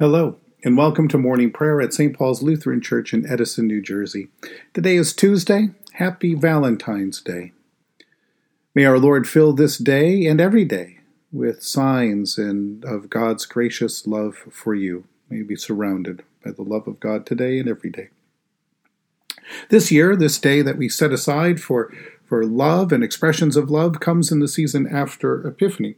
Hello, and welcome to morning prayer at St. Paul's Lutheran Church in Edison, New Jersey. Today is Tuesday. Happy Valentine's Day. May our Lord fill this day and every day with signs and of God's gracious love for you. May you be surrounded by the love of God today and every day. This year, this day that we set aside for, for love and expressions of love comes in the season after Epiphany.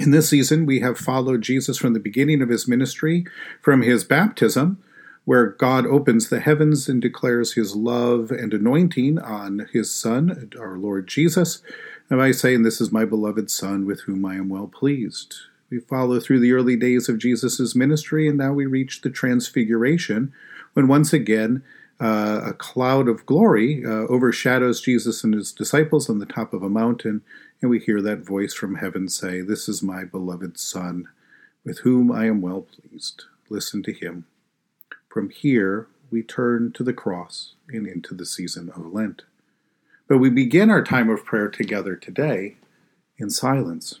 In this season, we have followed Jesus from the beginning of his ministry, from his baptism, where God opens the heavens and declares his love and anointing on his Son, our Lord Jesus, and by saying, This is my beloved Son, with whom I am well pleased. We follow through the early days of Jesus' ministry, and now we reach the Transfiguration, when once again uh, a cloud of glory uh, overshadows Jesus and his disciples on the top of a mountain, and we hear that voice from heaven say, This is my beloved Son, with whom I am well pleased. Listen to him. From here, we turn to the cross and into the season of Lent. But we begin our time of prayer together today in silence.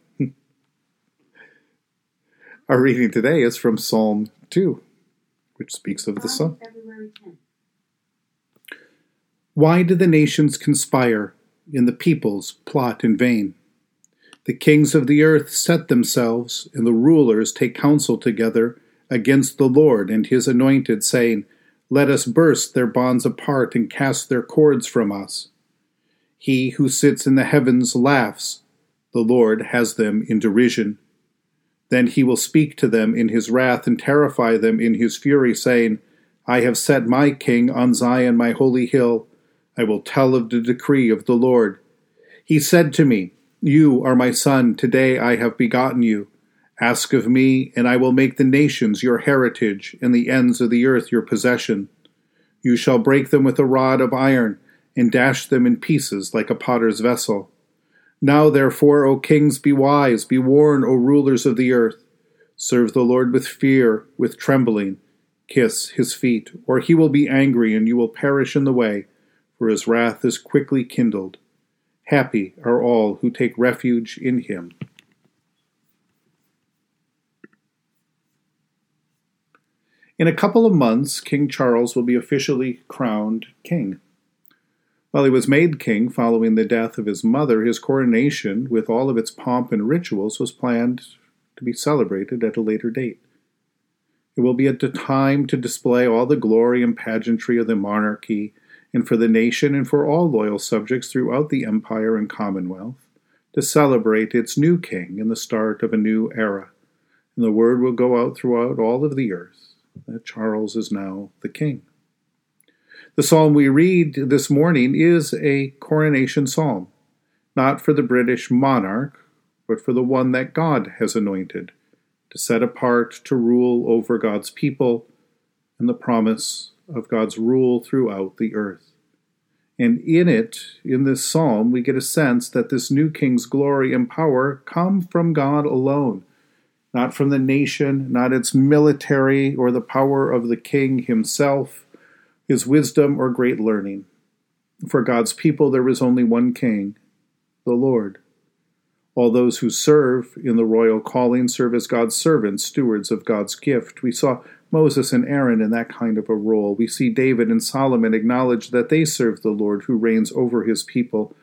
Our reading today is from Psalm 2, which speaks of the Son. Why do the nations conspire and the peoples plot in vain? The kings of the earth set themselves, and the rulers take counsel together against the Lord and his anointed, saying, Let us burst their bonds apart and cast their cords from us. He who sits in the heavens laughs, the Lord has them in derision. Then he will speak to them in his wrath and terrify them in his fury, saying, I have set my king on Zion, my holy hill. I will tell of the decree of the Lord. He said to me, You are my son, today I have begotten you. Ask of me, and I will make the nations your heritage, and the ends of the earth your possession. You shall break them with a rod of iron, and dash them in pieces like a potter's vessel. Now, therefore, O kings, be wise, be warned, O rulers of the earth. Serve the Lord with fear, with trembling. Kiss his feet, or he will be angry, and you will perish in the way, for his wrath is quickly kindled. Happy are all who take refuge in him. In a couple of months, King Charles will be officially crowned king. While he was made king following the death of his mother, his coronation, with all of its pomp and rituals, was planned to be celebrated at a later date. It will be a time to display all the glory and pageantry of the monarchy, and for the nation and for all loyal subjects throughout the empire and commonwealth, to celebrate its new king and the start of a new era. And the word will go out throughout all of the earth that Charles is now the king. The psalm we read this morning is a coronation psalm, not for the British monarch, but for the one that God has anointed, to set apart to rule over God's people and the promise of God's rule throughout the earth. And in it, in this psalm, we get a sense that this new king's glory and power come from God alone, not from the nation, not its military or the power of the king himself, his wisdom or great learning. For God's people, there is only one king, the Lord. All those who serve in the royal calling serve as God's servants, stewards of God's gift. We saw Moses and Aaron in that kind of a role. We see David and Solomon acknowledge that they serve the Lord who reigns over his people.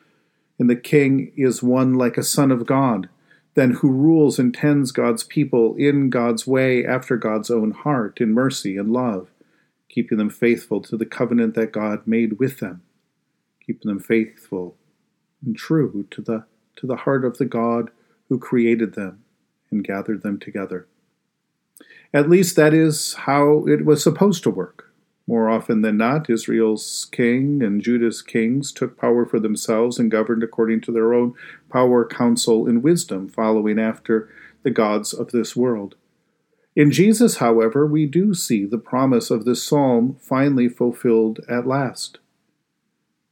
And the king is one like a son of God, then who rules and tends God's people in God's way after God's own heart, in mercy and love, keeping them faithful to the covenant that God made with them, keeping them faithful and true to the to the heart of the God who created them and gathered them together. At least that is how it was supposed to work. More often than not, Israel's king and Judah's kings took power for themselves and governed according to their own power, counsel, and wisdom, following after the gods of this world. In Jesus, however, we do see the promise of this psalm finally fulfilled at last.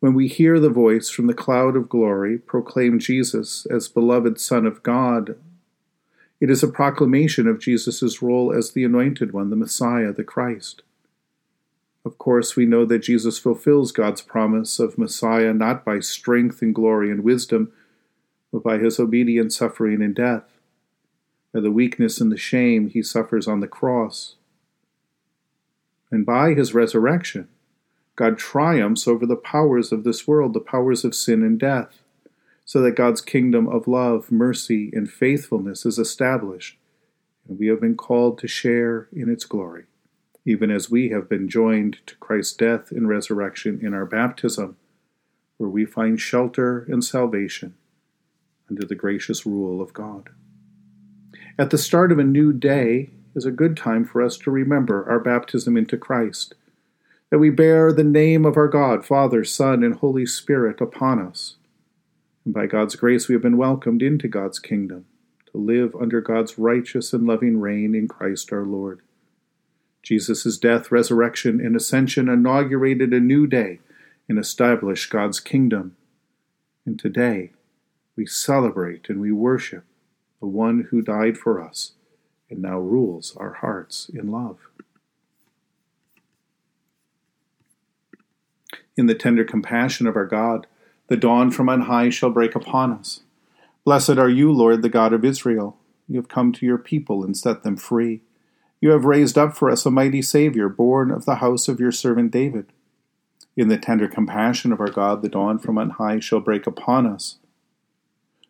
When we hear the voice from the cloud of glory proclaim Jesus as beloved Son of God it is a proclamation of Jesus' role as the Anointed One, the Messiah, the Christ. Of course, we know that Jesus fulfills God's promise of Messiah not by strength and glory and wisdom, but by his obedient suffering and death, the weakness and the shame he suffers on the cross. And by his resurrection, God triumphs over the powers of this world, the powers of sin and death so that God's kingdom of love, mercy, and faithfulness is established, and we have been called to share in its glory, even as we have been joined to Christ's death and resurrection in our baptism, where we find shelter and salvation under the gracious rule of God. At the start of a new day is a good time for us to remember our baptism into Christ, that we bear the name of our God, Father, Son, and Holy Spirit upon us and by God's grace, we have been welcomed into God's kingdom to live under God's righteous and loving reign in Christ our Lord. Jesus' death, resurrection, and ascension inaugurated a new day and established God's kingdom. And today, we celebrate and we worship the one who died for us and now rules our hearts in love. In the tender compassion of our God, the dawn from on high shall break upon us. Blessed are you, Lord, the God of Israel. You have come to your people and set them free. You have raised up for us a mighty Savior, born of the house of your servant David. In the tender compassion of our God, the dawn from on high shall break upon us.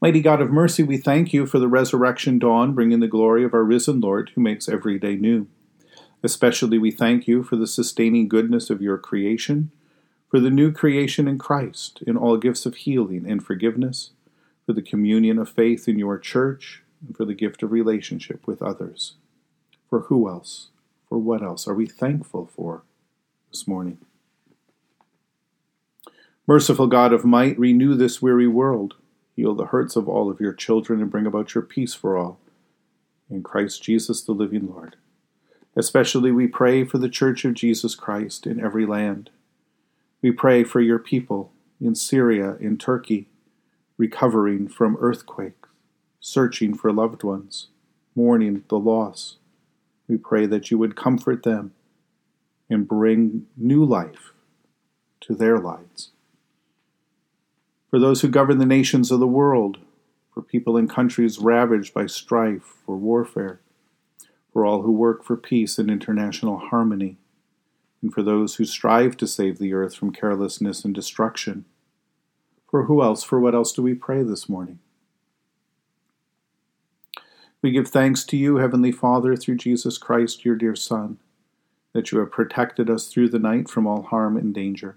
Mighty God of mercy, we thank you for the resurrection dawn, bringing the glory of our risen Lord, who makes every day new. Especially we thank you for the sustaining goodness of your creation for the new creation in Christ, in all gifts of healing and forgiveness, for the communion of faith in your church, and for the gift of relationship with others. For who else, for what else are we thankful for this morning? Merciful God of might, renew this weary world, heal the hurts of all of your children, and bring about your peace for all. In Christ Jesus, the living Lord. Especially we pray for the Church of Jesus Christ in every land we pray for your people in Syria, in Turkey, recovering from earthquakes, searching for loved ones, mourning the loss. We pray that you would comfort them and bring new life to their lives. For those who govern the nations of the world, for people in countries ravaged by strife or warfare, for all who work for peace and international harmony, and for those who strive to save the earth from carelessness and destruction. For who else, for what else do we pray this morning? We give thanks to you, Heavenly Father, through Jesus Christ, your dear Son, that you have protected us through the night from all harm and danger.